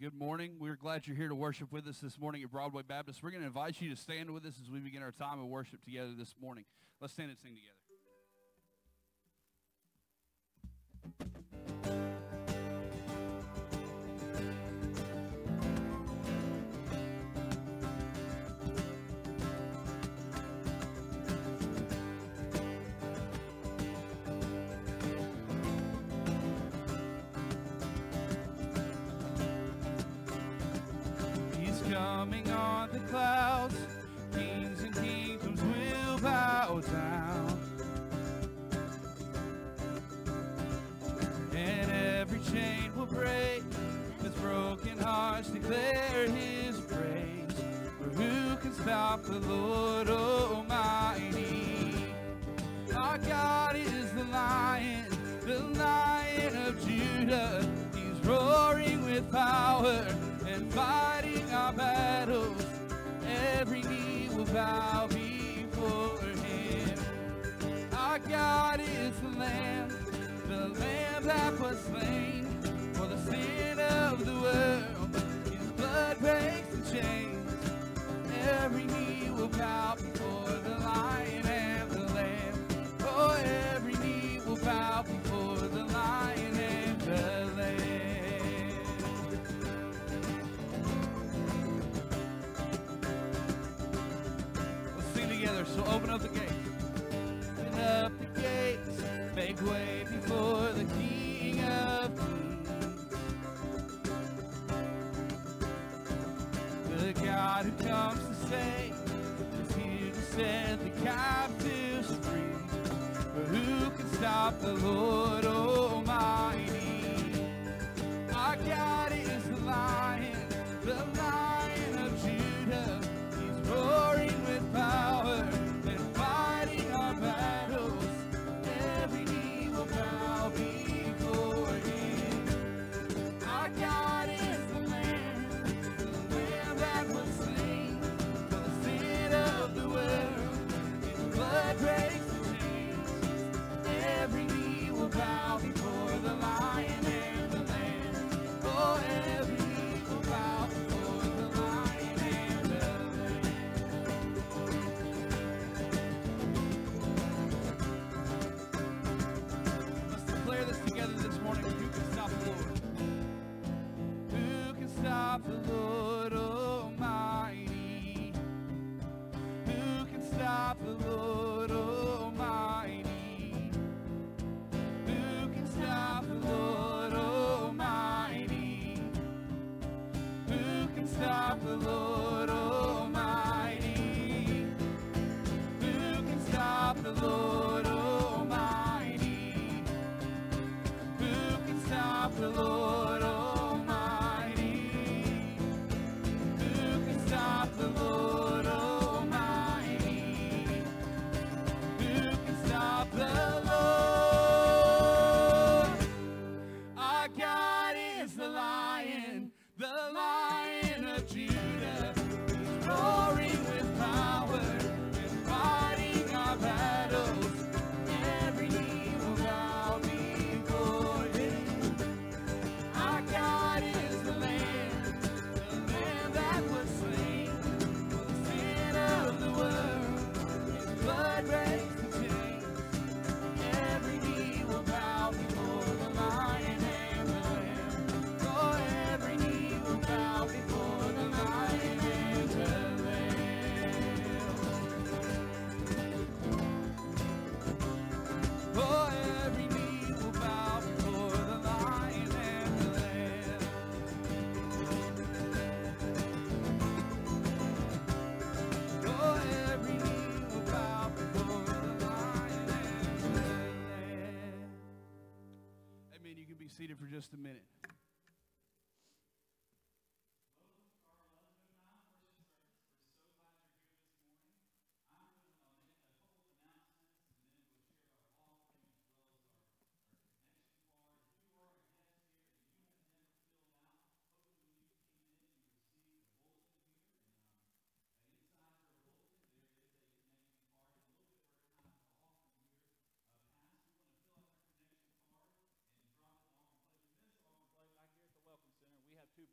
good morning. We're glad you're here to worship with us this morning at Broadway Baptist. We're going to invite you to stand with us as we begin our time of worship together this morning. Let's stand and sing together.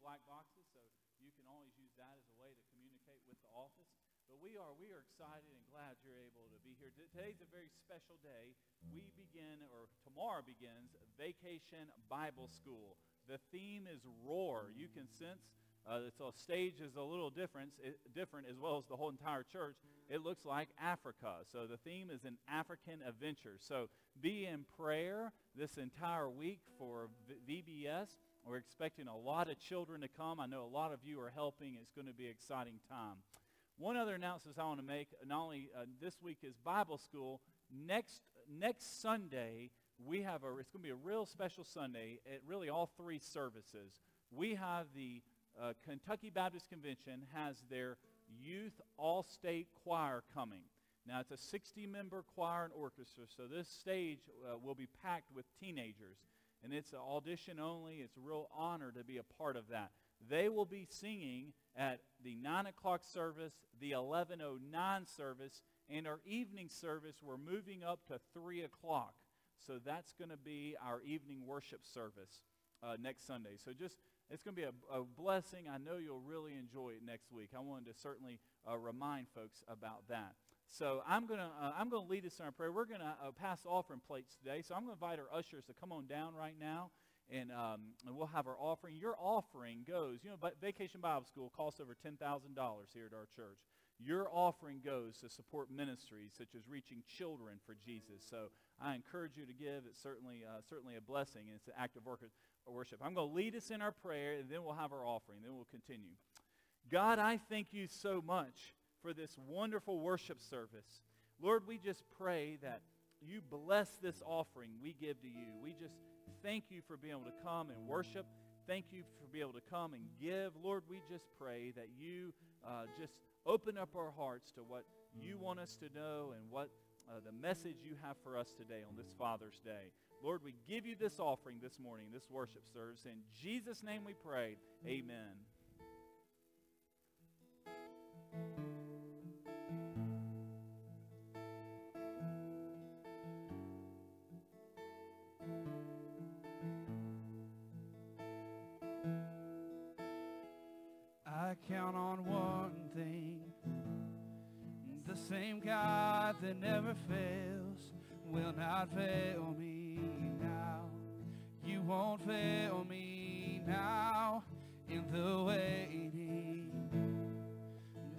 Black boxes, so you can always use that as a way to communicate with the office. But we are we are excited and glad you're able to be here. Today's a very special day. We begin, or tomorrow begins, Vacation Bible School. The theme is roar. You can sense uh, so stage is a little different, different as well as the whole entire church. It looks like Africa. So the theme is an African adventure. So be in prayer this entire week for VBS. We're expecting a lot of children to come. I know a lot of you are helping. It's going to be an exciting time. One other announcement I want to make, not only uh, this week is Bible school, next, next Sunday, we have a, it's going to be a real special Sunday at really all three services. We have the uh, Kentucky Baptist Convention has their youth all-state choir coming. Now, it's a 60-member choir and orchestra, so this stage uh, will be packed with teenagers. And it's an audition only. It's a real honor to be a part of that. They will be singing at the 9 o'clock service, the 11.09 service, and our evening service, we're moving up to 3 o'clock. So that's going to be our evening worship service uh, next Sunday. So just it's going to be a, a, blessing. I know you'll really enjoy it next week. I wanted to certainly uh, remind folks about that. So I'm going to uh, I'm going to lead us in our prayer. We're going to uh, pass offering plates today. So I'm going to invite our ushers to come on down right now, and, um, and we'll have our offering. Your offering goes. You know, Vacation Bible School costs over ten thousand dollars here at our church. Your offering goes to support ministries such as reaching children for Jesus. So I encourage you to give. It's certainly uh, certainly a blessing, and it's an act of worship. I'm going to lead us in our prayer, and then we'll have our offering. Then we'll continue. God, I thank you so much for this wonderful worship service. Lord, we just pray that you bless this offering we give to you. We just thank you for being able to come and worship. Thank you for being able to come and give. Lord, we just pray that you uh, just open up our hearts to what you want us to know and what uh, the message you have for us today on this Father's Day. Lord, we give you this offering this morning, this worship service. In Jesus' name we pray. Amen. I count on one thing the same God that never fails will not fail me now. You won't fail me now in the waiting.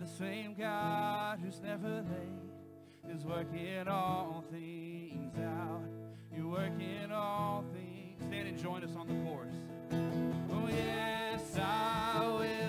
The same God who's never late is working all things out. You're working all things. Stand and join us on the chorus. Oh yes, I will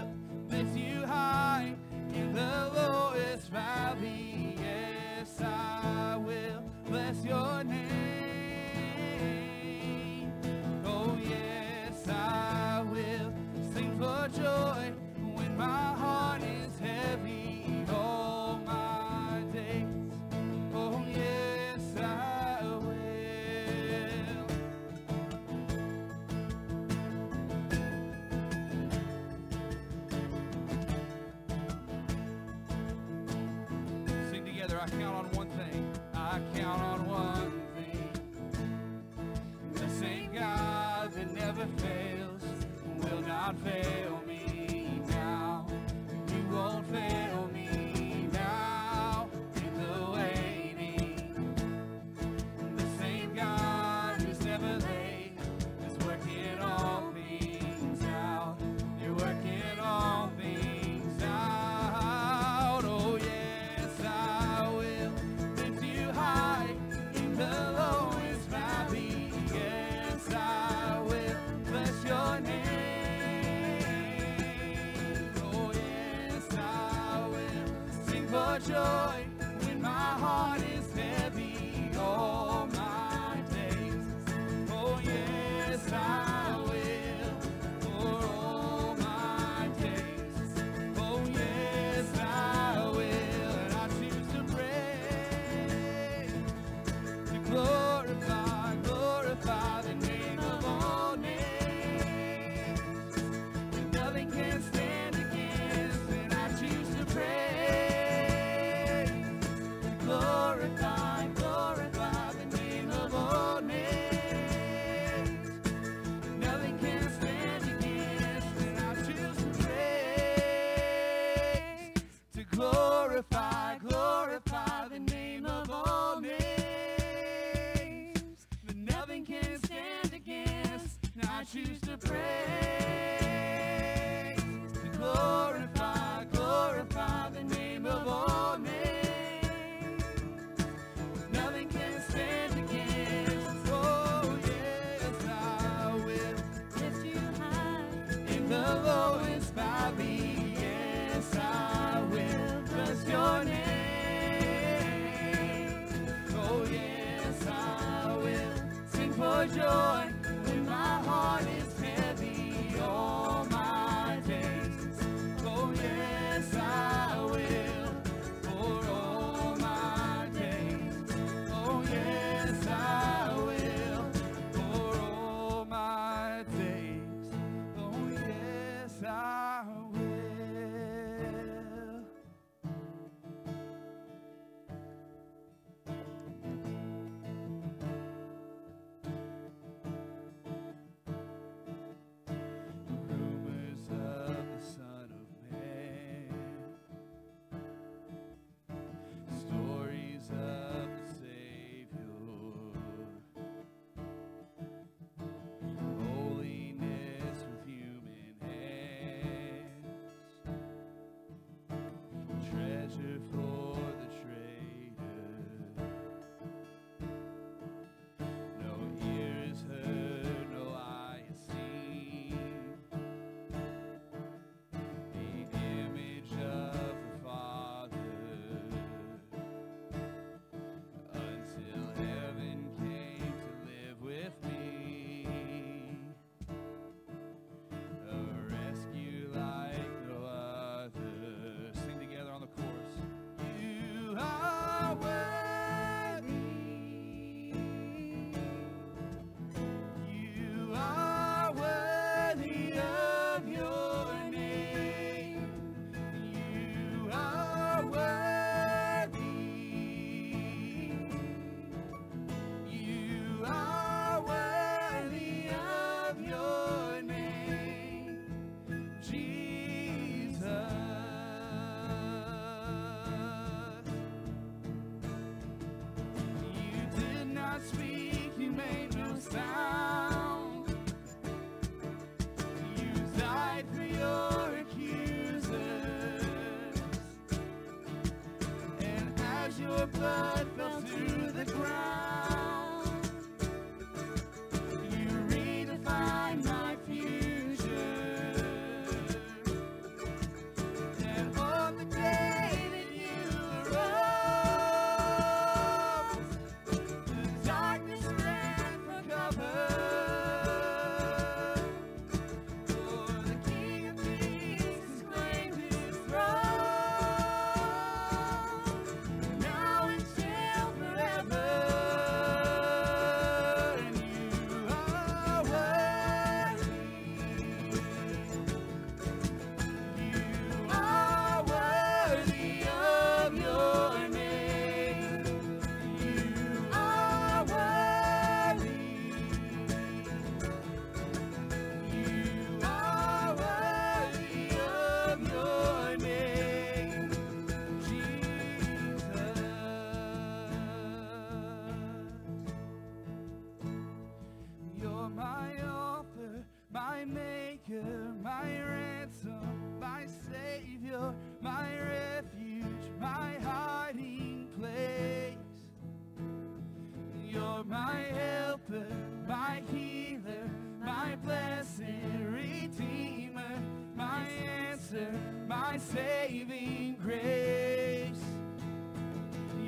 helper, my healer, my blessed redeemer, my answer, my saving grace.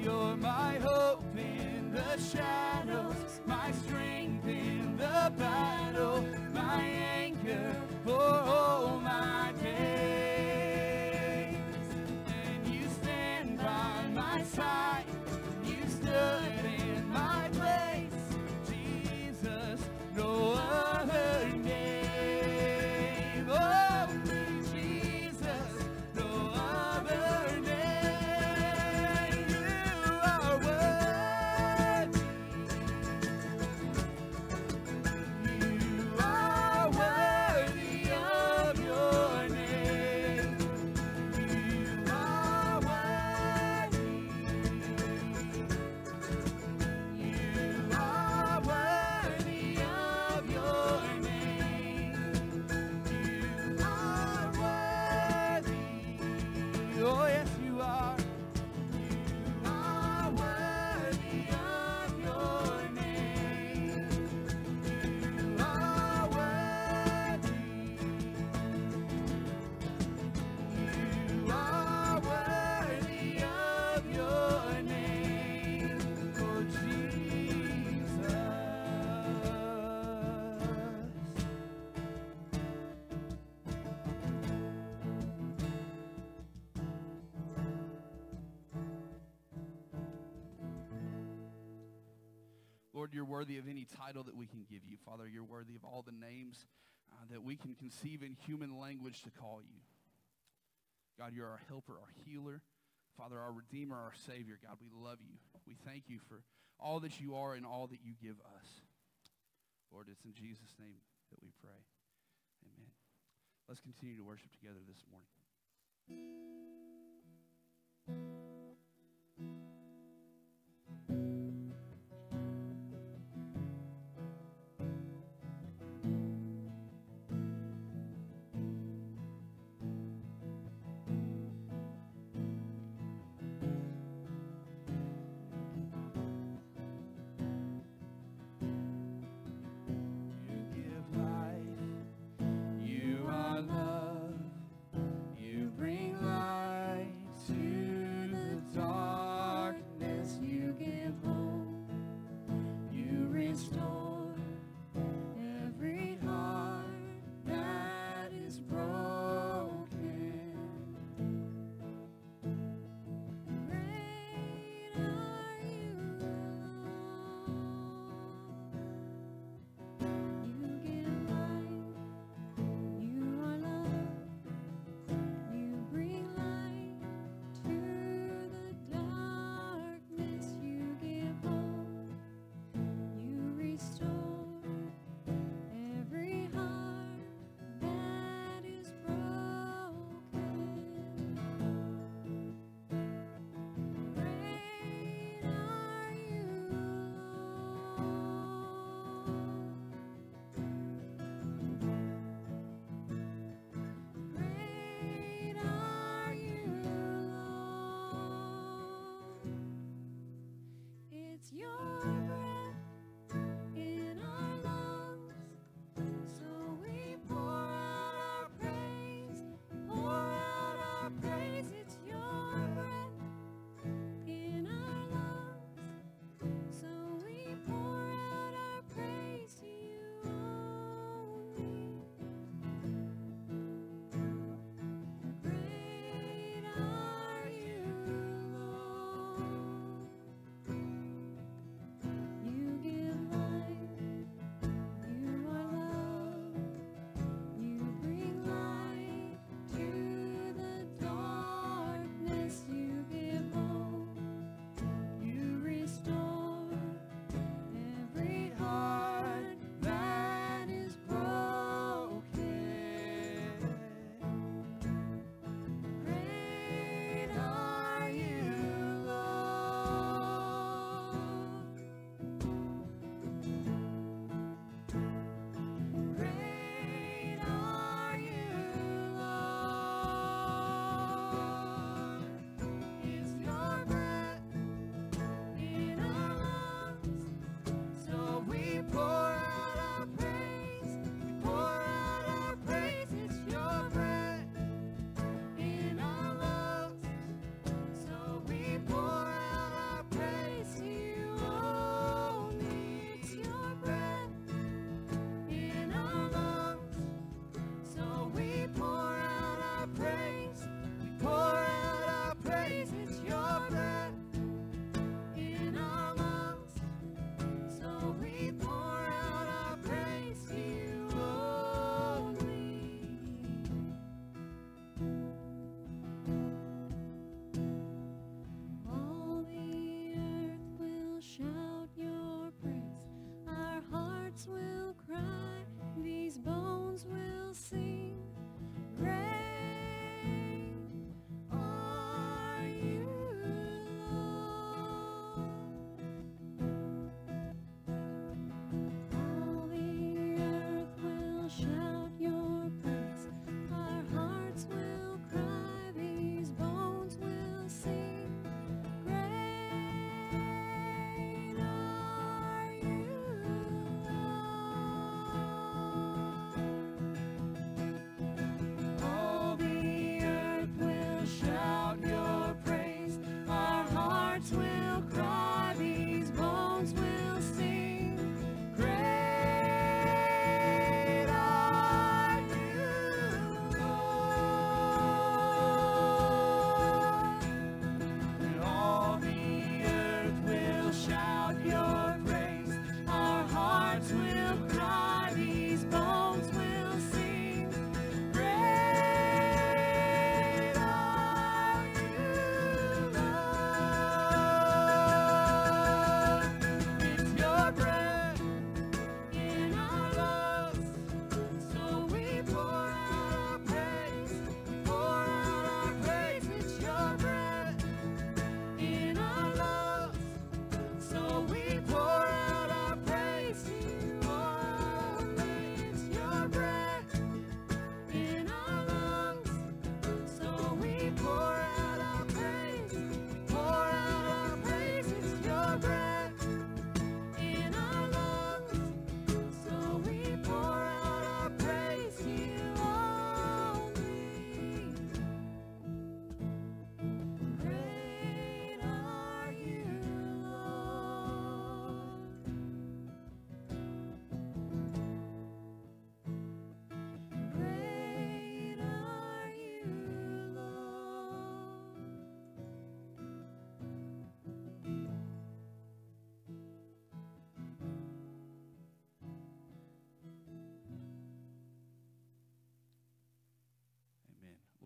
You're my hope in the shadows, we can give you. Father, you're worthy of all the names uh, that we can conceive in human language to call you. God, you're our helper, our healer. Father, our redeemer, our savior. God, we love you. We thank you for all that you are and all that you give us. Lord, it's in Jesus' name that we pray. Amen. Let's continue to worship together this morning.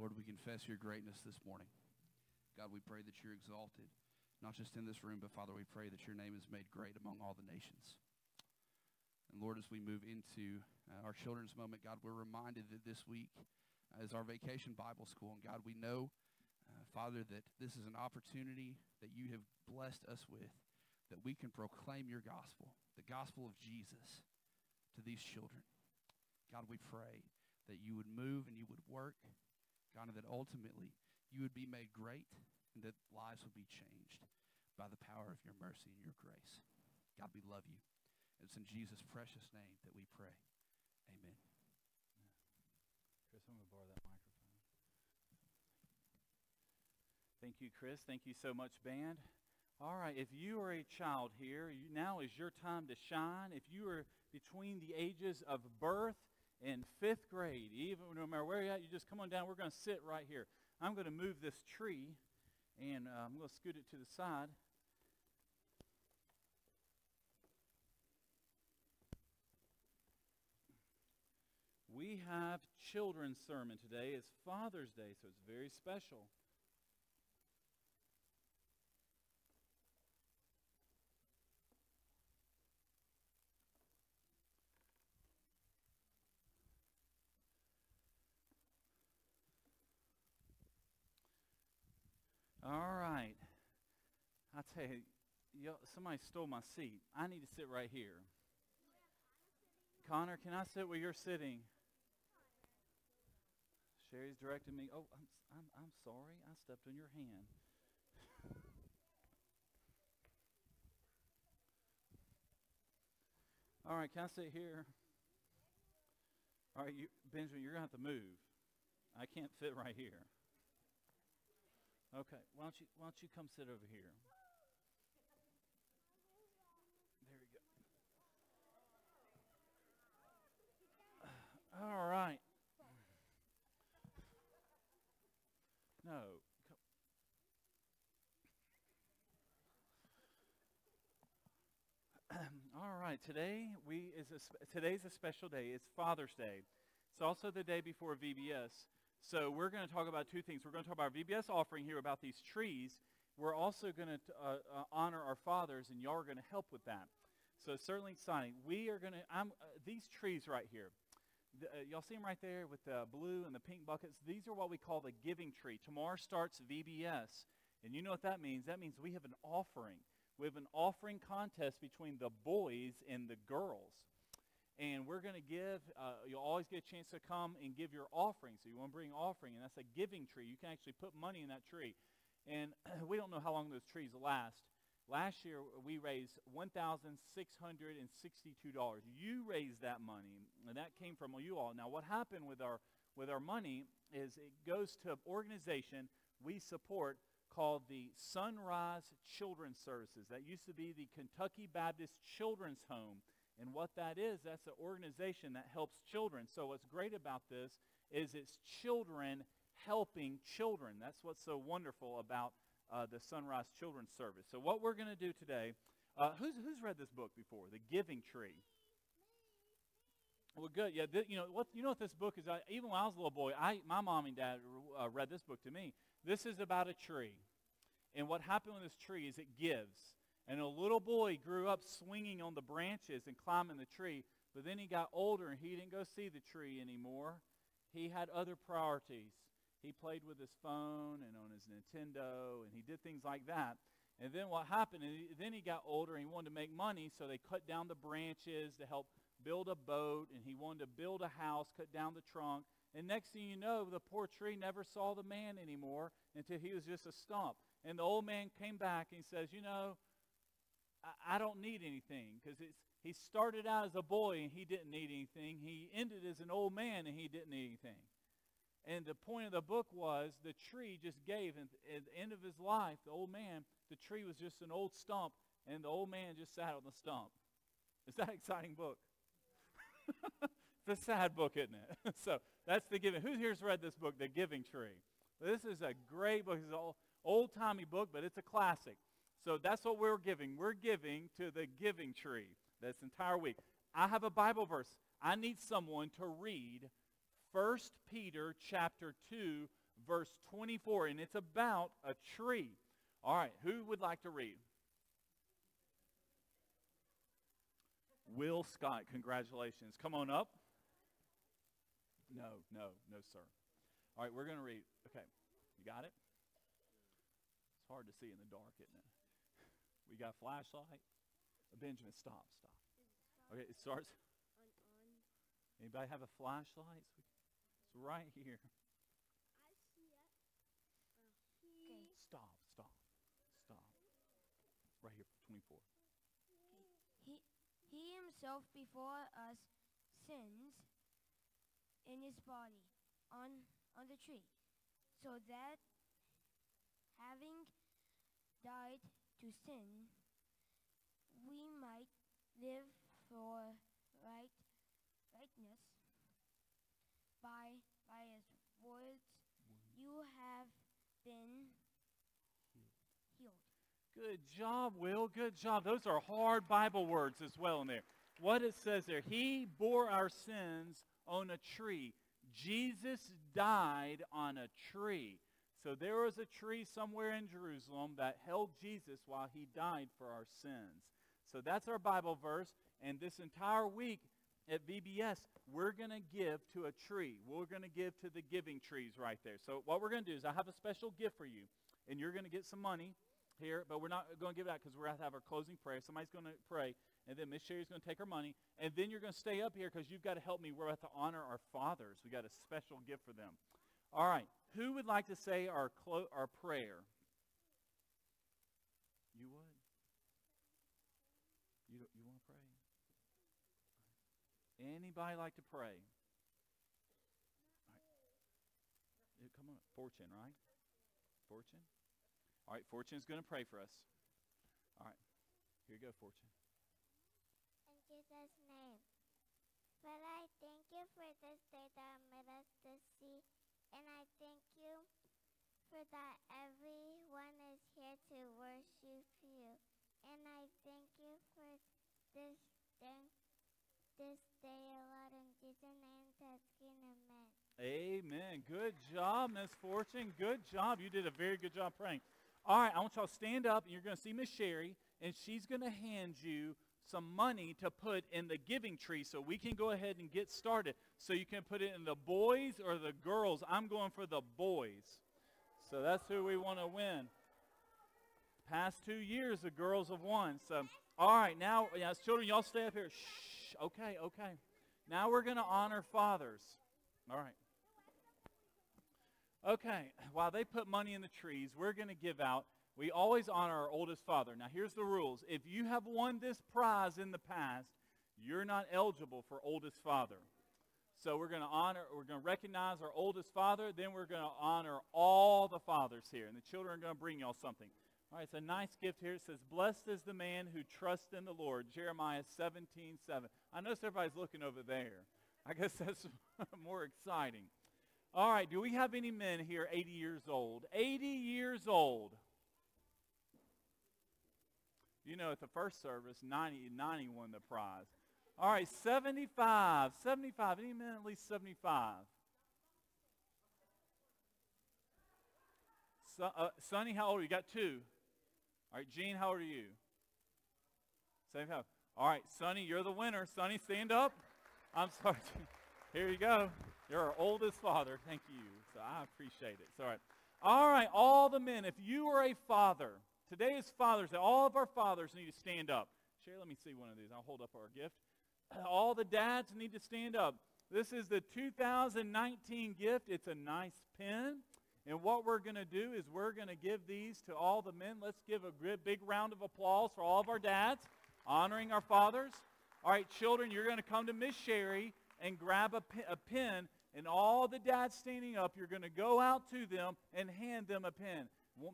Lord, we confess your greatness this morning. God, we pray that you're exalted, not just in this room, but Father, we pray that your name is made great among all the nations. And Lord, as we move into uh, our children's moment, God, we're reminded that this week is our vacation Bible school. And God, we know, uh, Father, that this is an opportunity that you have blessed us with, that we can proclaim your gospel, the gospel of Jesus, to these children. God, we pray that you would move and you would work. God, and that ultimately you would be made great and that lives would be changed by the power of your mercy and your grace. God, we love you. It's in Jesus' precious name that we pray. Amen. Chris, I'm going to borrow that microphone. Thank you, Chris. Thank you so much, band. All right, if you are a child here, you, now is your time to shine. If you are between the ages of birth and fifth grade, even no matter where you're at, you just come on down. We're going to sit right here. I'm going to move this tree, and uh, I'm going to scoot it to the side. We have children's sermon today. It's Father's Day, so it's very special. All right. I tell you, somebody stole my seat. I need to sit right here. Connor, can I sit where you're sitting? Sherry's directing me. Oh, I'm, I'm, I'm sorry. I stepped on your hand. All right, can I sit here? All right, you, Benjamin, you're going to have to move. I can't fit right here. Okay, why don't you why don't you come sit over here? There we go. All right. No. All right. Today we is a, today's a special day. It's Father's Day. It's also the day before VBS. So we're going to talk about two things. We're going to talk about our VBS offering here about these trees. We're also going to uh, uh, honor our fathers, and y'all are going to help with that. So certainly exciting. We are going to, I'm, uh, these trees right here, the, uh, y'all see them right there with the blue and the pink buckets? These are what we call the giving tree. Tomorrow starts VBS. And you know what that means? That means we have an offering. We have an offering contest between the boys and the girls and we're going to give uh, you'll always get a chance to come and give your offering so you want to bring offering and that's a giving tree you can actually put money in that tree and we don't know how long those trees last last year we raised $1662 you raised that money and that came from you all now what happened with our with our money is it goes to an organization we support called the sunrise children's services that used to be the kentucky baptist children's home and what that is, that's an organization that helps children. So what's great about this is it's children helping children. That's what's so wonderful about uh, the Sunrise Children's Service. So what we're going to do today, uh, who's, who's read this book before, The Giving Tree? Well, good. Yeah, th- you know what? You know what this book is. Even when I was a little boy, I, my mom and dad uh, read this book to me. This is about a tree, and what happened with this tree is it gives. And a little boy grew up swinging on the branches and climbing the tree, but then he got older and he didn't go see the tree anymore. He had other priorities. He played with his phone and on his Nintendo, and he did things like that. And then what happened, and then he got older and he wanted to make money, so they cut down the branches to help build a boat, and he wanted to build a house, cut down the trunk. And next thing you know, the poor tree never saw the man anymore until he was just a stump. And the old man came back and he says, you know, I, I don't need anything because it's he started out as a boy and he didn't need anything. He ended as an old man and he didn't need anything. And the point of the book was the tree just gave. And at the end of his life, the old man, the tree was just an old stump, and the old man just sat on the stump. Is that an exciting book? it's a sad book, isn't it? so that's the giving. Who here's read this book, The Giving Tree? This is a great book. It's an old-timey book, but it's a classic. So that's what we're giving. We're giving to the giving tree this entire week. I have a Bible verse. I need someone to read 1 Peter chapter 2, verse 24, and it's about a tree. All right, who would like to read? Will Scott, congratulations. Come on up. No, no, no, sir. All right, we're going to read. Okay, you got it? It's hard to see in the dark, isn't it? We got a flashlight. Benjamin, stop, stop. Okay, it starts. Anybody have a flashlight? It's right here. Okay. Stop, stop, stop. Right here, 24. He, he himself before us sins in his body on, on the tree, so that having died to sin, we might live for right rightness. By by his words you have been healed. Good job, Will. Good job. Those are hard Bible words as well in there. What it says there, He bore our sins on a tree. Jesus died on a tree. So there was a tree somewhere in Jerusalem that held Jesus while he died for our sins. So that's our Bible verse. And this entire week at VBS, we're going to give to a tree. We're going to give to the giving trees right there. So what we're going to do is I have a special gift for you. And you're going to get some money here, but we're not going to give it out because we're going to have our closing prayer. Somebody's going to pray. And then Miss Sherry's going to take her money. And then you're going to stay up here because you've got to help me. We're about to honor our fathers. we got a special gift for them. All right. Who would like to say our, clo- our prayer? You would? You, you want to pray? Anybody like to pray? Right. Come on. Fortune, right? Fortune? All right, Fortune's going to pray for us. All right. Here you go, Fortune. In Jesus' name. Father, I thank you for this day that made us to see, and I thank you for that everyone is here to worship you. And I thank you for this day, this Amen. Good job, Miss Fortune. Good job. You did a very good job praying. All right, I want y'all to stand up, and you're going to see Miss Sherry, and she's going to hand you some money to put in the giving tree so we can go ahead and get started. So you can put it in the boys or the girls. I'm going for the boys. So that's who we want to win. Past two years, the girls have won. So, all right, now, as children, y'all stay up here. Shh. Okay, okay. Now we're going to honor fathers. All right. Okay, while they put money in the trees, we're going to give out. We always honor our oldest father. Now, here's the rules. If you have won this prize in the past, you're not eligible for oldest father. So we're going to honor, we're going to recognize our oldest father. Then we're going to honor all the fathers here. And the children are going to bring y'all something. All right, it's a nice gift here. It says, Blessed is the man who trusts in the Lord. Jeremiah 17, 7. I notice everybody's looking over there. I guess that's more exciting. All right, do we have any men here 80 years old? 80 years old. You know, at the first service, 90, 90 won the prize. All right, 75. 75. Any men at least 75? So, uh, Sonny, how old are you? You got two. All right, Gene, how are you? 75. All right, Sonny, you're the winner. Sonny, stand up. I'm sorry. Here you go. You're our oldest father. Thank you. So I appreciate it. All right. All right, all the men, if you are a father, today is Father's Day. All of our fathers need to stand up. Sherry, let me see one of these. I'll hold up our gift. All the dads need to stand up. This is the 2019 gift. It's a nice pen. And what we're going to do is we're going to give these to all the men. Let's give a big round of applause for all of our dads, honoring our fathers. All right, children, you're going to come to Miss Sherry and grab a, pe- a pen, and all the dads standing up, you're going to go out to them and hand them a pen.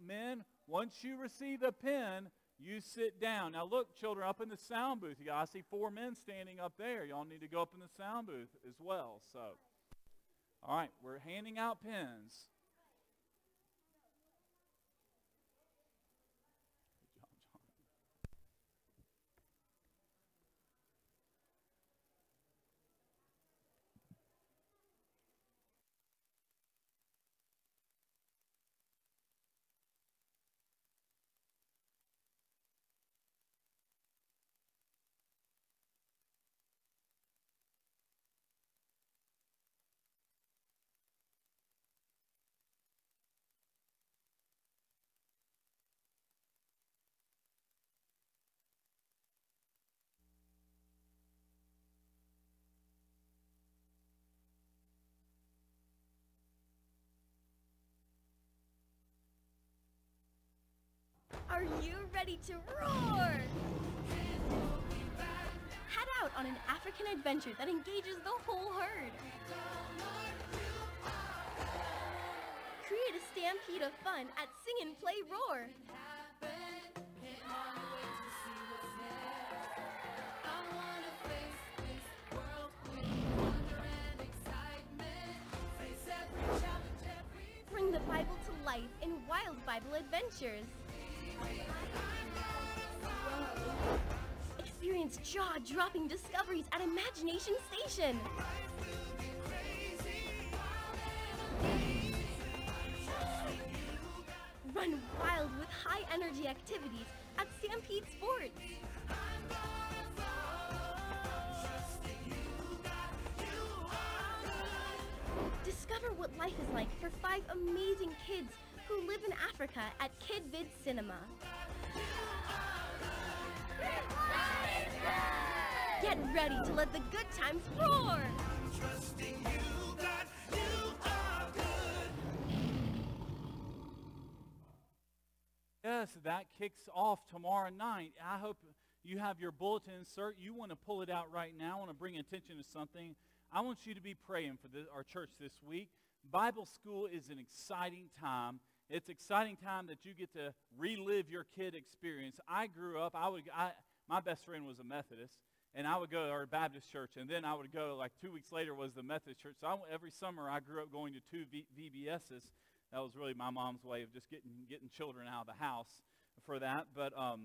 Men, once you receive a pen, you sit down. Now look, children, up in the sound booth. I see four men standing up there. Y'all need to go up in the sound booth as well. So, all right, we're handing out pens. Are you ready to roar? Head out on an African adventure that engages the whole herd. Create a stampede of fun at Sing and Play Roar. Bring the Bible to life in Wild Bible Adventures. Experience jaw-dropping discoveries at Imagination Station. Run wild with high-energy activities at Stampede Sports. Discover what life is like for five amazing kids who live in Africa at KidVid Cinema. Get ready to let the good times roar! Yes, that kicks off tomorrow night. I hope you have your bulletin insert. You want to pull it out right now. I want to bring attention to something. I want you to be praying for our church this week. Bible school is an exciting time. It's exciting time that you get to relive your kid experience. I grew up, I would, I, my best friend was a Methodist, and I would go to our Baptist church, and then I would go, like two weeks later was the Methodist church. So I, every summer I grew up going to two v, VBSs. That was really my mom's way of just getting, getting children out of the house for that. But um,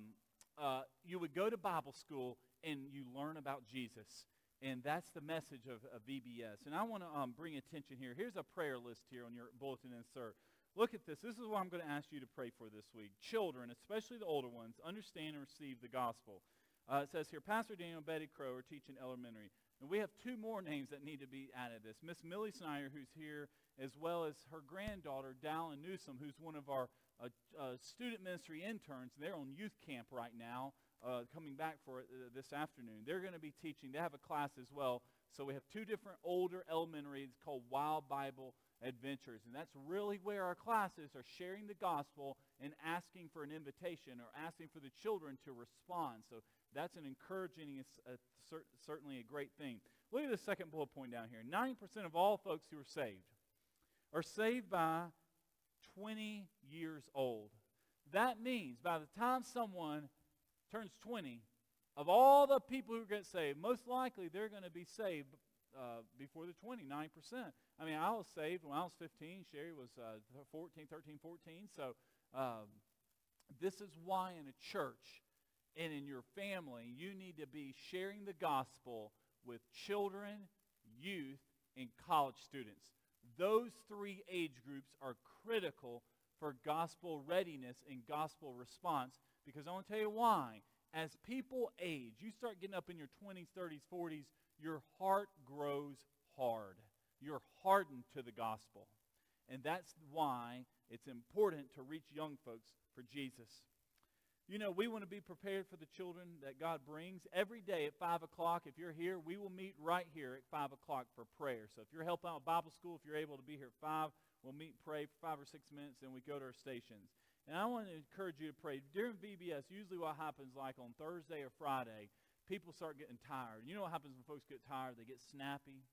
uh, you would go to Bible school, and you learn about Jesus. And that's the message of, of VBS. And I want to um, bring attention here. Here's a prayer list here on your bulletin insert. Look at this. This is what I'm going to ask you to pray for this week. Children, especially the older ones, understand and receive the gospel. Uh, it says here, Pastor Daniel and Betty Crow are teaching elementary. And we have two more names that need to be added to this. Miss Millie Snyder, who's here, as well as her granddaughter, Dallin Newsom, who's one of our uh, uh, student ministry interns. They're on youth camp right now, uh, coming back for uh, this afternoon. They're going to be teaching. They have a class as well. So we have two different older elementaries called Wild Bible Adventures. And that's really where our classes are sharing the gospel and asking for an invitation or asking for the children to respond. So that's an encouraging, certainly a great thing. Look at the second bullet point down here. 90% of all folks who are saved are saved by 20 years old. That means by the time someone turns 20, of all the people who get saved, most likely they're going to be saved uh, before the 29%. I mean, I was saved when I was 15. Sherry was uh, 14, 13, 14. So um, this is why in a church and in your family, you need to be sharing the gospel with children, youth, and college students. Those three age groups are critical for gospel readiness and gospel response because I want to tell you why. As people age, you start getting up in your 20s, 30s, 40s, your heart grows hard. You're hardened to the gospel. And that's why it's important to reach young folks for Jesus. You know, we want to be prepared for the children that God brings. Every day at 5 o'clock, if you're here, we will meet right here at 5 o'clock for prayer. So if you're helping out Bible school, if you're able to be here at 5, we'll meet and pray for five or six minutes, and we go to our stations. And I want to encourage you to pray. During VBS, usually what happens like on Thursday or Friday, people start getting tired. You know what happens when folks get tired? They get snappy.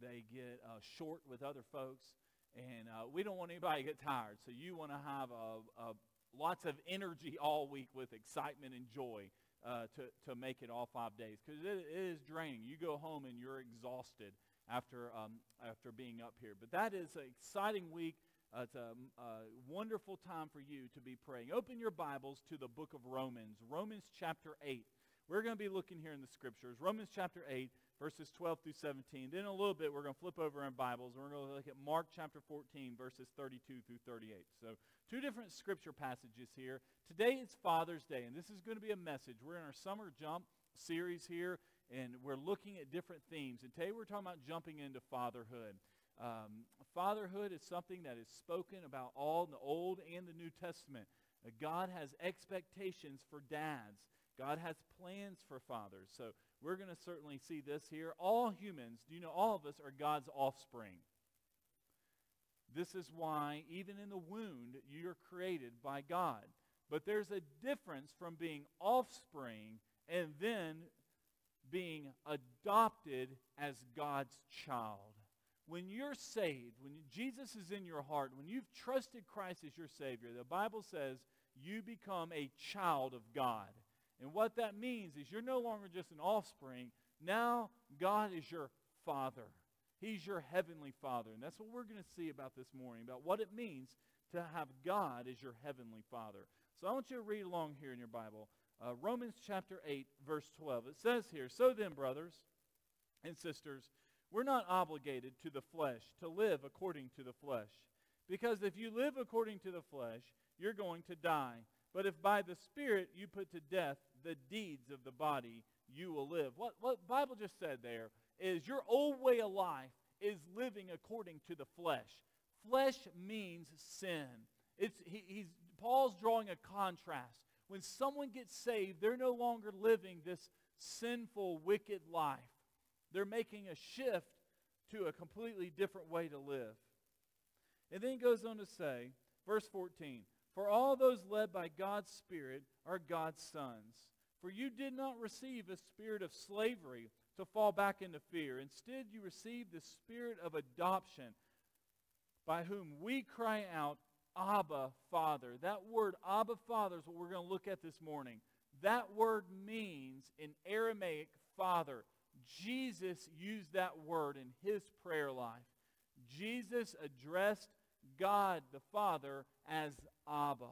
They get uh, short with other folks. And uh, we don't want anybody to get tired. So you want to have a, a lots of energy all week with excitement and joy uh, to, to make it all five days because it, it is draining. You go home and you're exhausted after, um, after being up here. But that is an exciting week. Uh, it's a, a wonderful time for you to be praying. Open your Bibles to the book of Romans, Romans chapter 8. We're going to be looking here in the scriptures. Romans chapter 8, verses 12 through 17. Then a little bit, we're going to flip over in Bibles, and we're going to look at Mark chapter 14, verses 32 through 38. So two different scripture passages here. Today is Father's Day, and this is going to be a message. We're in our Summer Jump series here, and we're looking at different themes. And today we're talking about jumping into fatherhood. Um, fatherhood is something that is spoken about all in the Old and the New Testament. Uh, God has expectations for dads. God has plans for fathers. So we're going to certainly see this here. All humans, do you know, all of us are God's offspring. This is why, even in the wound, you're created by God. But there's a difference from being offspring and then being adopted as God's child. When you're saved, when Jesus is in your heart, when you've trusted Christ as your Savior, the Bible says you become a child of God. And what that means is you're no longer just an offspring. Now God is your Father. He's your heavenly Father. And that's what we're going to see about this morning, about what it means to have God as your heavenly Father. So I want you to read along here in your Bible. Uh, Romans chapter 8, verse 12. It says here, So then, brothers and sisters, we're not obligated to the flesh to live according to the flesh. Because if you live according to the flesh, you're going to die. But if by the Spirit you put to death the deeds of the body, you will live. What, what Bible just said there is your old way of life is living according to the flesh. Flesh means sin. It's, he, he's, Paul's drawing a contrast. When someone gets saved, they're no longer living this sinful, wicked life. They're making a shift to a completely different way to live. And then he goes on to say, verse 14, For all those led by God's Spirit are God's sons. For you did not receive a spirit of slavery to fall back into fear. Instead, you received the spirit of adoption by whom we cry out, Abba, Father. That word, Abba, Father, is what we're going to look at this morning. That word means, in Aramaic, Father. Jesus used that word in his prayer life. Jesus addressed God the Father as Abba.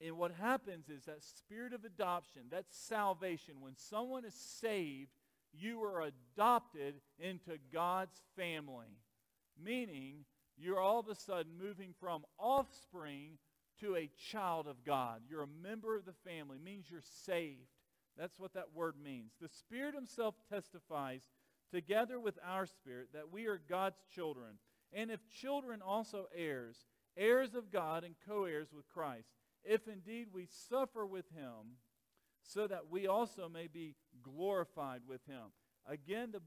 And what happens is that spirit of adoption, that salvation, when someone is saved, you are adopted into God's family. Meaning, you're all of a sudden moving from offspring to a child of God. You're a member of the family. It means you're saved. That's what that word means. The Spirit Himself testifies together with our spirit that we are God's children. And if children, also heirs, heirs of God and co heirs with Christ, if indeed we suffer with Him, so that we also may be glorified with Him. Again, the,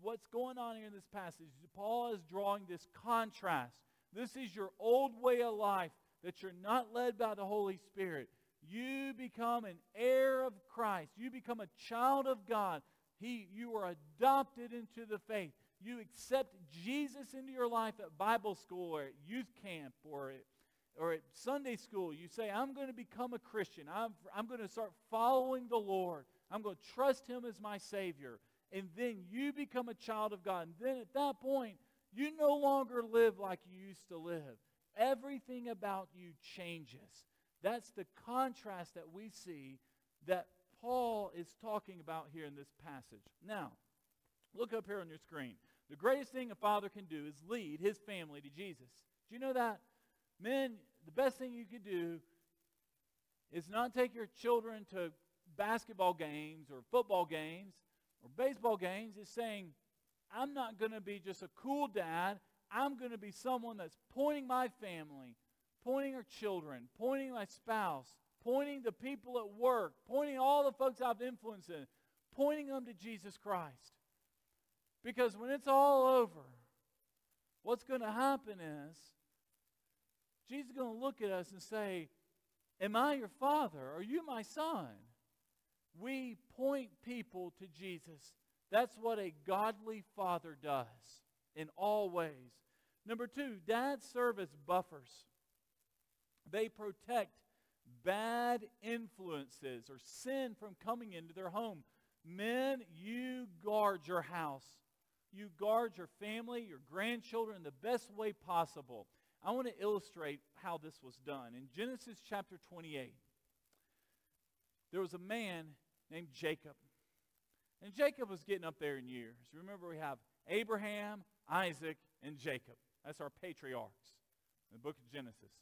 what's going on here in this passage, Paul is drawing this contrast. This is your old way of life that you're not led by the Holy Spirit. You become an heir of Christ. You become a child of God. He, you are adopted into the faith. You accept Jesus into your life at Bible school or at youth camp or at, or at Sunday school. You say, I'm going to become a Christian. I'm, I'm going to start following the Lord. I'm going to trust him as my Savior. And then you become a child of God. And then at that point, you no longer live like you used to live. Everything about you changes. That's the contrast that we see that Paul is talking about here in this passage. Now, look up here on your screen. The greatest thing a father can do is lead his family to Jesus. Do you know that? Men, the best thing you could do is not take your children to basketball games or football games or baseball games. It's saying, I'm not going to be just a cool dad. I'm going to be someone that's pointing my family pointing our children, pointing my spouse, pointing the people at work, pointing all the folks I've influenced in, pointing them to Jesus Christ. Because when it's all over, what's going to happen is Jesus is going to look at us and say, Am I your father? Are you my son? We point people to Jesus. That's what a godly father does in all ways. Number two, dads serve as buffers. They protect bad influences or sin from coming into their home. Men, you guard your house. You guard your family, your grandchildren the best way possible. I want to illustrate how this was done. In Genesis chapter 28, there was a man named Jacob. And Jacob was getting up there in years. Remember, we have Abraham, Isaac, and Jacob. That's our patriarchs in the book of Genesis.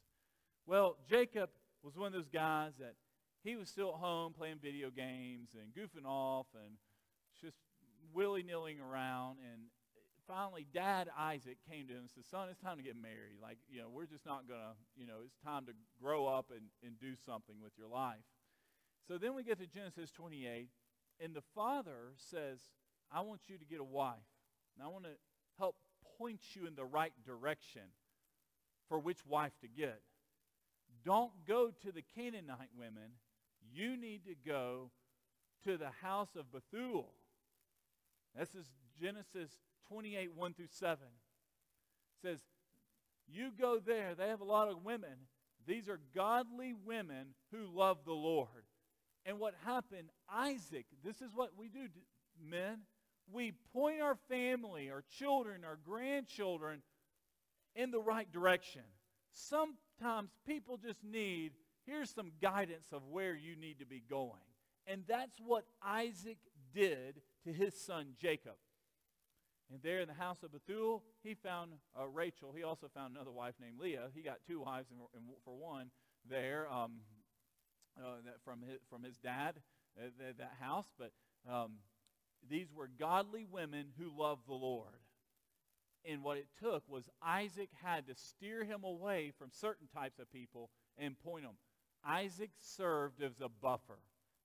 Well, Jacob was one of those guys that he was still at home playing video games and goofing off and willy-nillying around. And finally, Dad Isaac came to him and said, son, it's time to get married. Like, you know, we're just not going to, you know, it's time to grow up and, and do something with your life. So then we get to Genesis 28, and the father says, I want you to get a wife. And I want to help point you in the right direction for which wife to get. don't go to the Canaanite women. You need to go to the house of Bethuel. This is Genesis 28, 1 through 7. It says, You go there. They have a lot of women. These are godly women who love the Lord. And what happened, Isaac, this is what we do, men. We point our family, our children, our grandchildren in the right direction. Sometimes people just need, here's some guidance of where you need to be going. And that's what Isaac did to his son Jacob. And there in the house of Bethuel, he found uh, Rachel. He also found another wife named Leah. He got two wives and, and for one there um, uh, from, his, from his dad, uh, that house. But um, these were godly women who loved the Lord. And what it took was Isaac had to steer him away from certain types of people and point them. Isaac served as a buffer.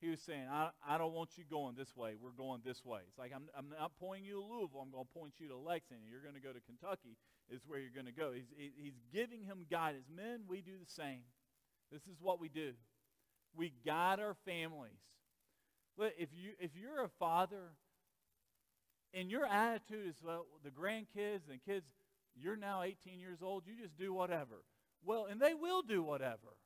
He was saying, I, I don't want you going this way. We're going this way. It's like, I'm, I'm not pointing you to Louisville. I'm going to point you to Lexington. You're going to go to Kentucky is where you're going to go. He's, he's giving him guidance. Men, we do the same. This is what we do. We guide our families. Look, if, you, if you're a father and your attitude is, well, the grandkids and kids, you're now 18 years old, you just do whatever. Well, and they will do whatever.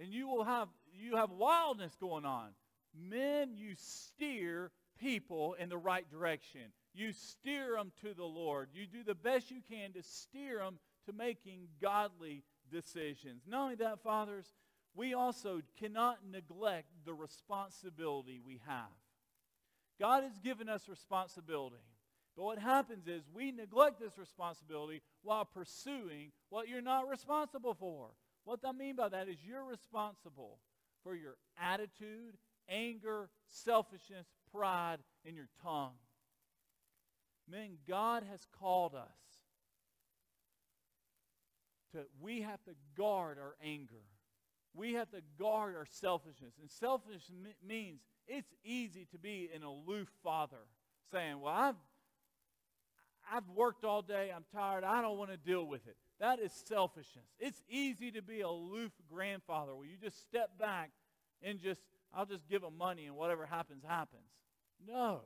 And you will have, you have wildness going on. Men, you steer people in the right direction. You steer them to the Lord. You do the best you can to steer them to making godly decisions. Not only that, fathers, we also cannot neglect the responsibility we have. God has given us responsibility. But what happens is we neglect this responsibility while pursuing what you're not responsible for. What I mean by that is you're responsible for your attitude, anger, selfishness, pride, and your tongue. Men, God has called us to, we have to guard our anger. We have to guard our selfishness. And selfishness means it's easy to be an aloof father saying, Well, I've, I've worked all day. I'm tired. I don't want to deal with it. That is selfishness. It's easy to be a aloof grandfather where you just step back and just, I'll just give them money and whatever happens, happens. No.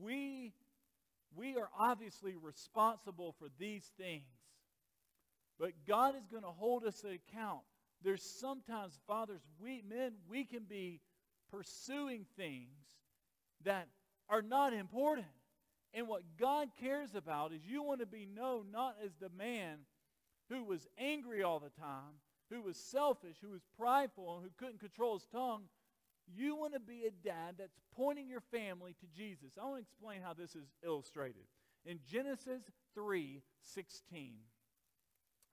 We, we are obviously responsible for these things. But God is going to hold us to account. There's sometimes, fathers, we men, we can be pursuing things that are not important. And what God cares about is you want to be known not as the man who was angry all the time, who was selfish, who was prideful, and who couldn't control his tongue. You want to be a dad that's pointing your family to Jesus. I want to explain how this is illustrated. In Genesis 3 16,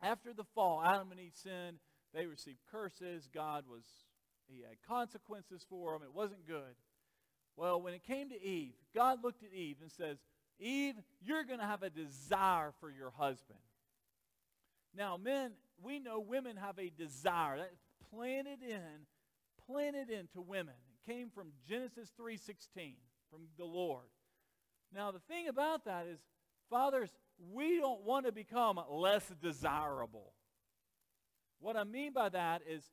after the fall, Adam and Eve sinned. They received curses. God was, he had consequences for them. It wasn't good. Well, when it came to Eve, God looked at Eve and says, Eve, you're going to have a desire for your husband. Now, men, we know women have a desire. That's planted in, planted into women. It came from Genesis 3.16, from the Lord. Now, the thing about that is, fathers, we don't want to become less desirable. What I mean by that is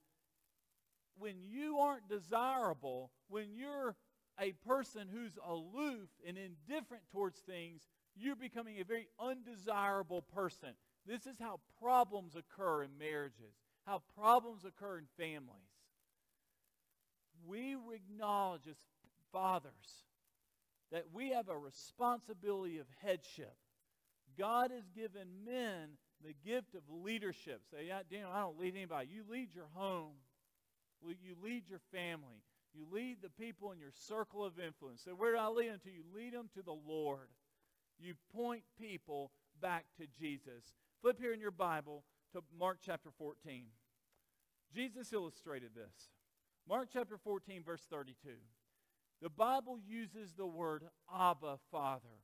when you aren't desirable, when you're a person who's aloof and indifferent towards things, you're becoming a very undesirable person. This is how problems occur in marriages, how problems occur in families. We acknowledge as fathers that we have a responsibility of headship. God has given men the gift of leadership. Say, yeah, Daniel, I don't lead anybody. You lead your home. You lead your family. You lead the people in your circle of influence. So where do I lead them to? You lead them to the Lord. You point people back to Jesus. Flip here in your Bible to Mark chapter 14. Jesus illustrated this. Mark chapter 14, verse 32. The Bible uses the word Abba, Father.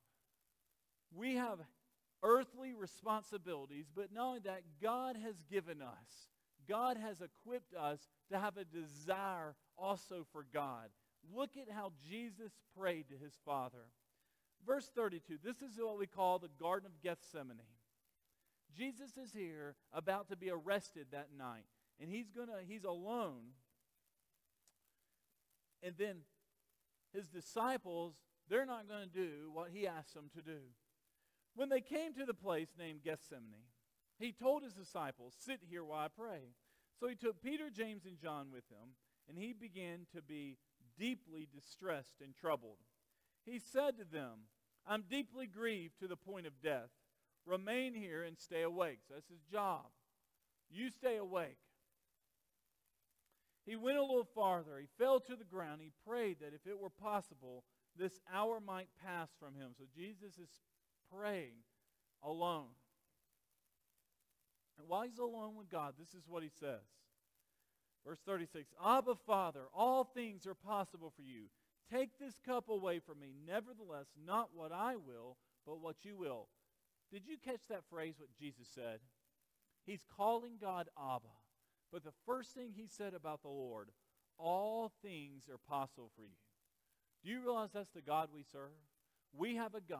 We have earthly responsibilities, but knowing that, God has given us, God has equipped us to have a desire also for God. Look at how Jesus prayed to his Father. Verse 32, this is what we call the Garden of Gethsemane. Jesus is here about to be arrested that night. And he's going to he's alone. And then his disciples, they're not going to do what he asked them to do. When they came to the place named Gethsemane, he told his disciples, Sit here while I pray. So he took Peter, James, and John with him, and he began to be deeply distressed and troubled. He said to them, I'm deeply grieved to the point of death. Remain here and stay awake. So that's his job. You stay awake. He went a little farther. He fell to the ground. He prayed that if it were possible, this hour might pass from him. So Jesus is praying alone. And while he's alone with God, this is what he says. Verse 36 Abba, Father, all things are possible for you. Take this cup away from me. Nevertheless, not what I will, but what you will. Did you catch that phrase, what Jesus said? He's calling God Abba. But the first thing he said about the Lord, all things are possible for you. Do you realize that's the God we serve? We have a God.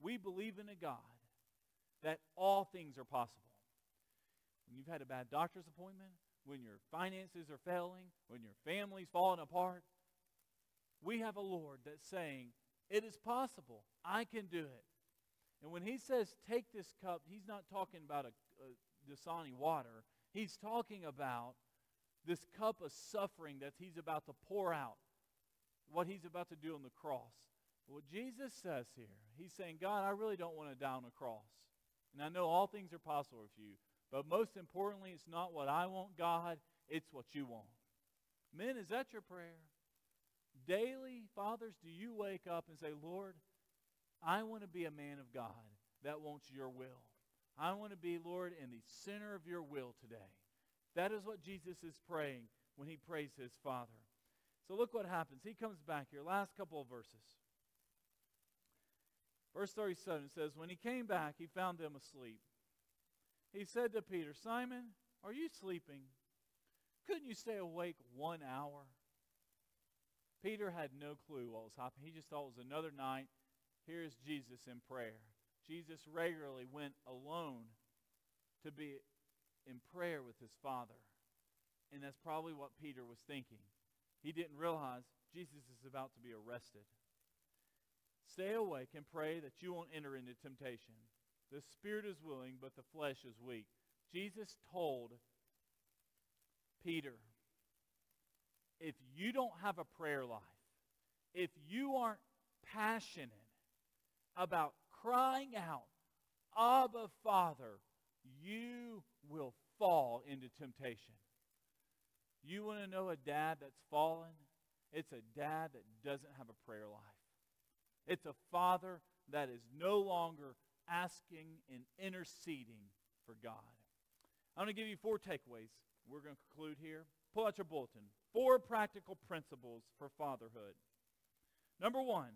We believe in a God that all things are possible. When you've had a bad doctor's appointment, when your finances are failing, when your family's falling apart, we have a Lord that's saying, It is possible. I can do it. And when he says, Take this cup, he's not talking about a, a Dasani water. He's talking about this cup of suffering that he's about to pour out, what he's about to do on the cross. What Jesus says here, he's saying, God, I really don't want to die on a cross. And I know all things are possible for you. But most importantly, it's not what I want, God, it's what you want. Men, is that your prayer? Daily, fathers, do you wake up and say, Lord, I want to be a man of God that wants your will. I want to be, Lord, in the center of your will today. That is what Jesus is praying when he prays his Father. So look what happens. He comes back here. Last couple of verses. Verse 37 says, When he came back, he found them asleep. He said to Peter, Simon, are you sleeping? Couldn't you stay awake one hour? Peter had no clue what was happening. He just thought it was another night. Here's Jesus in prayer. Jesus regularly went alone to be in prayer with his Father. And that's probably what Peter was thinking. He didn't realize Jesus is about to be arrested. Stay awake and pray that you won't enter into temptation. The spirit is willing, but the flesh is weak. Jesus told Peter, if you don't have a prayer life, if you aren't passionate about crying out, Abba, Father, you will fall into temptation. You want to know a dad that's fallen? It's a dad that doesn't have a prayer life. It's a father that is no longer asking and interceding for God. I'm going to give you four takeaways. We're going to conclude here. Pull out your bulletin. Four practical principles for fatherhood. Number one,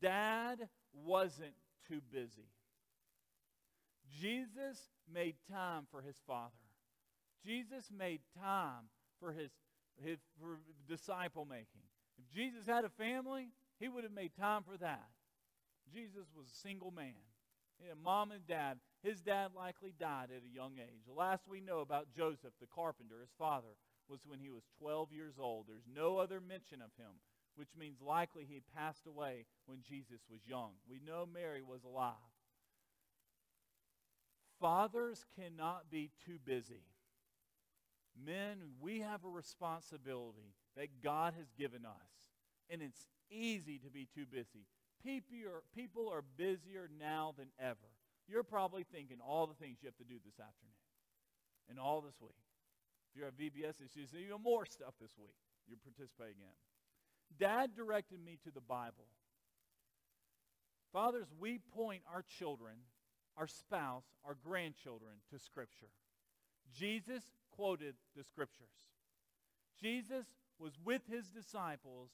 dad wasn't too busy. Jesus made time for his father. Jesus made time for his, his for disciple making. If Jesus had a family, he would have made time for that. Jesus was a single man. Had mom and dad. His dad likely died at a young age. The last we know about Joseph, the carpenter, his father, was when he was 12 years old. There's no other mention of him, which means likely he passed away when Jesus was young. We know Mary was alive. Fathers cannot be too busy. Men, we have a responsibility that God has given us. And it's easy to be too busy. People are, people are busier now than ever. You're probably thinking all the things you have to do this afternoon and all this week. If you're at VBS, it's just even more stuff this week you're participating in. Dad directed me to the Bible. Fathers, we point our children, our spouse, our grandchildren to Scripture. Jesus quoted the Scriptures. Jesus was with his disciples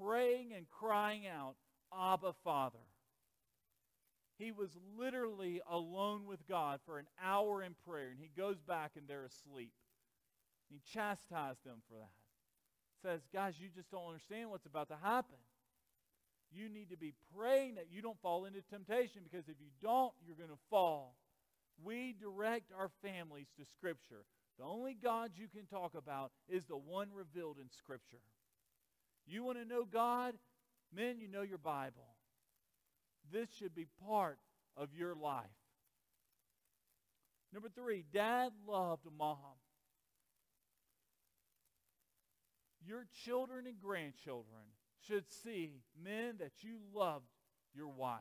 praying and crying out, Abba, Father. He was literally alone with God for an hour in prayer, and he goes back and they're asleep. He chastised them for that. Says, guys, you just don't understand what's about to happen. You need to be praying that you don't fall into temptation because if you don't, you're going to fall. We direct our families to Scripture. The only God you can talk about is the one revealed in Scripture. You want to know God? Men, you know your Bible. This should be part of your life. Number three, dad loved mom. Your children and grandchildren should see, men, that you loved your wife.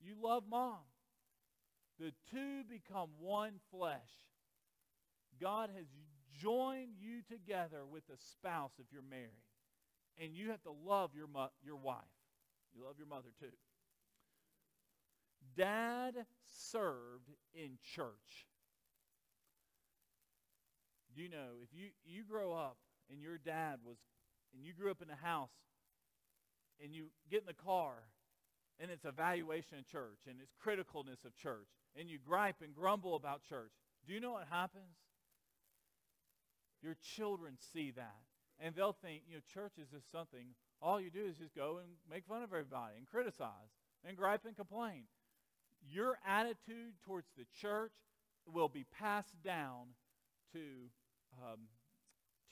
You love mom. The two become one flesh. God has joined you together with a spouse if you're married. And you have to love your, mo- your wife. You love your mother too. Dad served in church. You know, if you, you grow up and your dad was, and you grew up in a house, and you get in the car, and it's evaluation of church, and it's criticalness of church, and you gripe and grumble about church, do you know what happens? Your children see that, and they'll think, you know, church is just something, all you do is just go and make fun of everybody and criticize and gripe and complain. Your attitude towards the church will be passed down to um,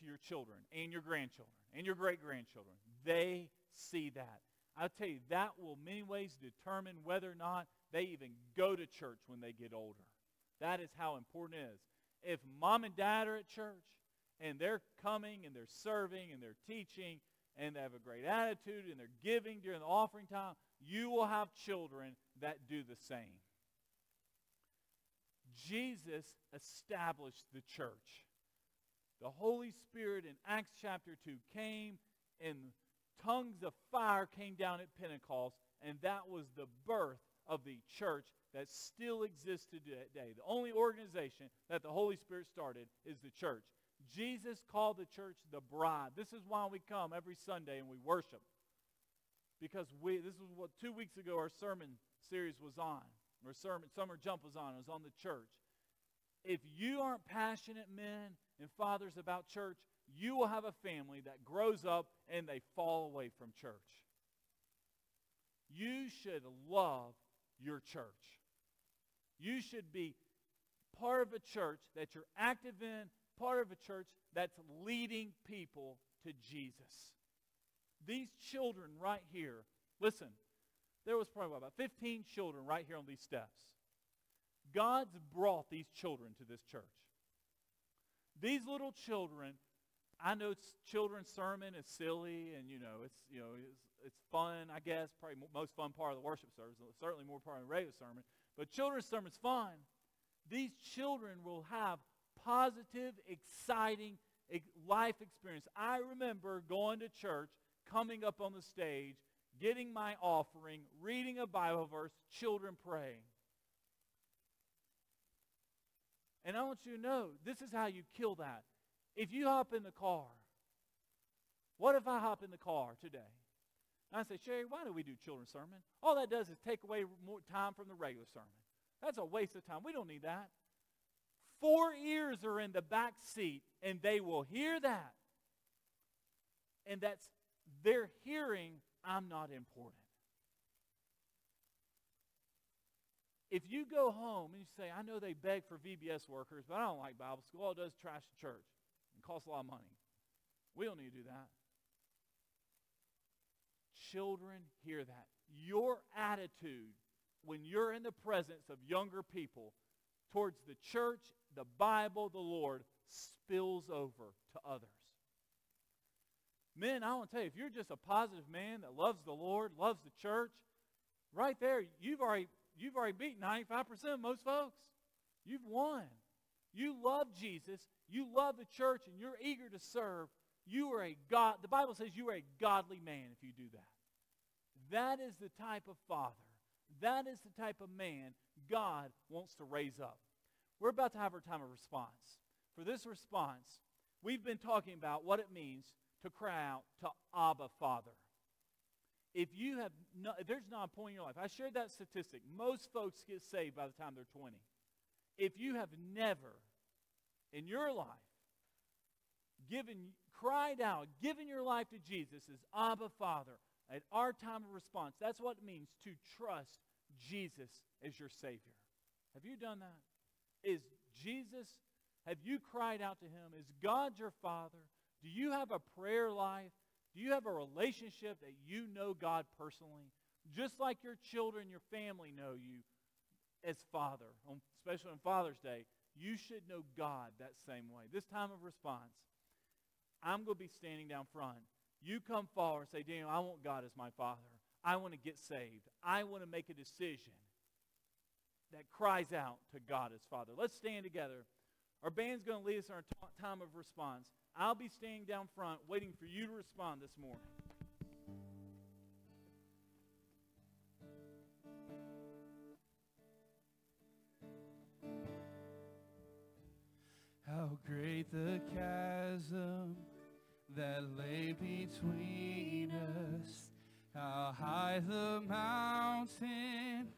to your children and your grandchildren and your great grandchildren. They see that. I'll tell you, that will many ways determine whether or not they even go to church when they get older. That is how important it is. If mom and dad are at church and they're coming and they're serving and they're teaching and they have a great attitude and they're giving during the offering time, you will have children that do the same. Jesus established the church. The Holy Spirit in Acts chapter 2 came and tongues of fire came down at Pentecost, and that was the birth of the church that still exists today. The only organization that the Holy Spirit started is the church. Jesus called the church the bride. This is why we come every Sunday and we worship. Because we, this is what two weeks ago our sermon series was on. Our sermon, summer jump was on. It was on the church. If you aren't passionate men and fathers about church, you will have a family that grows up and they fall away from church. You should love your church. You should be part of a church that you're active in, part of a church that's leading people to Jesus. These children right here, listen, there was probably about 15 children right here on these steps. God's brought these children to this church. These little children, I know children's sermon is silly and, you know, it's, you know, it's, it's fun, I guess, probably most fun part of the worship service, certainly more part of the regular sermon. But children's sermon's fun. These children will have positive, exciting life experience. I remember going to church, coming up on the stage, getting my offering, reading a Bible verse, children praying. And I want you to know this is how you kill that. If you hop in the car, what if I hop in the car today? And I say, Sherry, why do we do children's sermon? All that does is take away more time from the regular sermon. That's a waste of time. We don't need that. Four ears are in the back seat, and they will hear that. And that's their hearing, I'm not important. If you go home and you say, I know they beg for VBS workers, but I don't like Bible school. All it does is trash the church and costs a lot of money. We don't need to do that. Children hear that. Your attitude when you're in the presence of younger people towards the church, the Bible, the Lord, spills over to others. Men, I want to tell you, if you're just a positive man that loves the Lord, loves the church, right there, you've already you've already beat 95% of most folks. You've won. You love Jesus. You love the church and you're eager to serve. You are a God. The Bible says you are a godly man if you do that. That is the type of father. That is the type of man God wants to raise up. We're about to have our time of response. For this response, we've been talking about what it means to cry out to Abba Father. If you have no, if there's not a point in your life, I shared that statistic. Most folks get saved by the time they're 20. If you have never in your life given, cried out, given your life to Jesus as Abba Father at our time of response, that's what it means to trust Jesus as your Savior. Have you done that? Is Jesus, have you cried out to him? Is God your Father? Do you have a prayer life? Do you have a relationship that you know God personally? Just like your children, your family know you as Father, especially on Father's Day, you should know God that same way. This time of response, I'm going to be standing down front. You come forward and say, Daniel, I want God as my Father. I want to get saved. I want to make a decision that cries out to God as Father. Let's stand together. Our band's going to lead us in our t- time of response. I'll be standing down front waiting for you to respond this morning. How great the chasm that lay between us. How high the mountain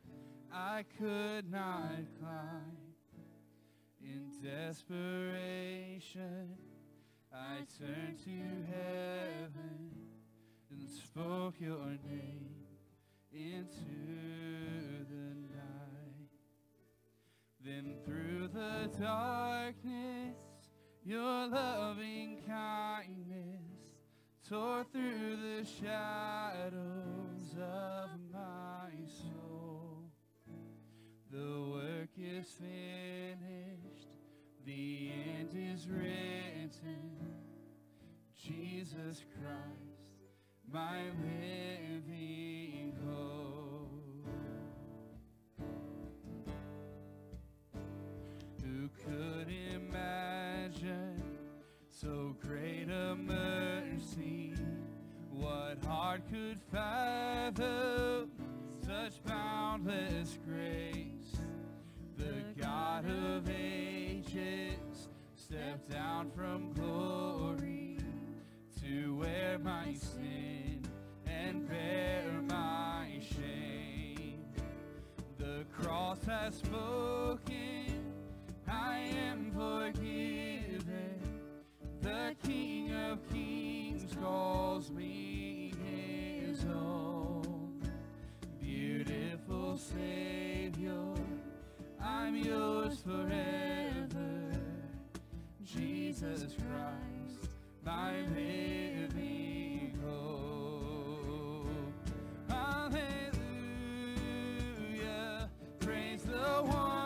I could not climb. In desperation, I turned to heaven and spoke your name into the night. Then through the darkness, your loving kindness tore through the shadows of my soul. The work is finished, the end is written. Jesus Christ, my living hope. Who could imagine so great a mercy? What heart could fathom such boundless grace? God of ages stepped down from glory to wear my sin and bear my shame. The cross has spoken, I am forgiven. The King of Kings calls me his own. Beautiful Savior, I'm yours forever. Jesus Christ, my living hope. Hallelujah. Praise the one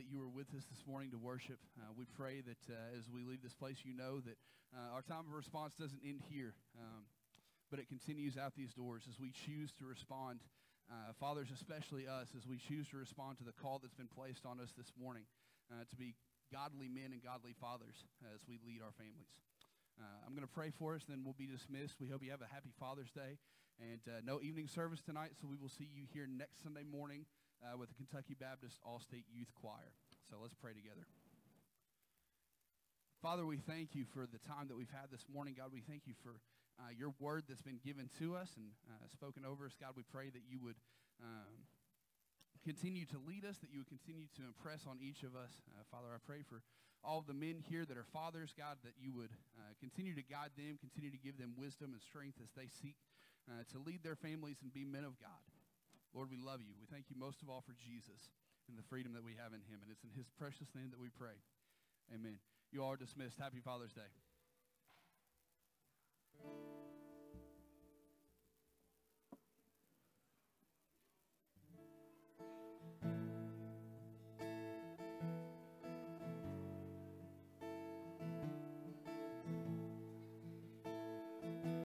that you were with us this morning to worship. Uh, we pray that uh, as we leave this place, you know that uh, our time of response doesn't end here, um, but it continues out these doors as we choose to respond. Uh, fathers, especially us, as we choose to respond to the call that's been placed on us this morning uh, to be godly men and godly fathers as we lead our families. I'm going to pray for us, then we'll be dismissed. We hope you have a happy Father's Day. And no evening service tonight, so we will see you here next Sunday morning uh, with the Kentucky Baptist All State Youth Choir. So let's pray together. Father, we thank you for the time that we've had this morning. God, we thank you for uh, your word that's been given to us and uh, spoken over us. God, we pray that you would um, continue to lead us, that you would continue to impress on each of us. Uh, Father, I pray for all the men here that are fathers, God, that you would uh, continue to guide them, continue to give them wisdom and strength as they seek uh, to lead their families and be men of God. Lord, we love you. We thank you most of all for Jesus and the freedom that we have in him. And it's in his precious name that we pray. Amen. You are dismissed. Happy Father's Day.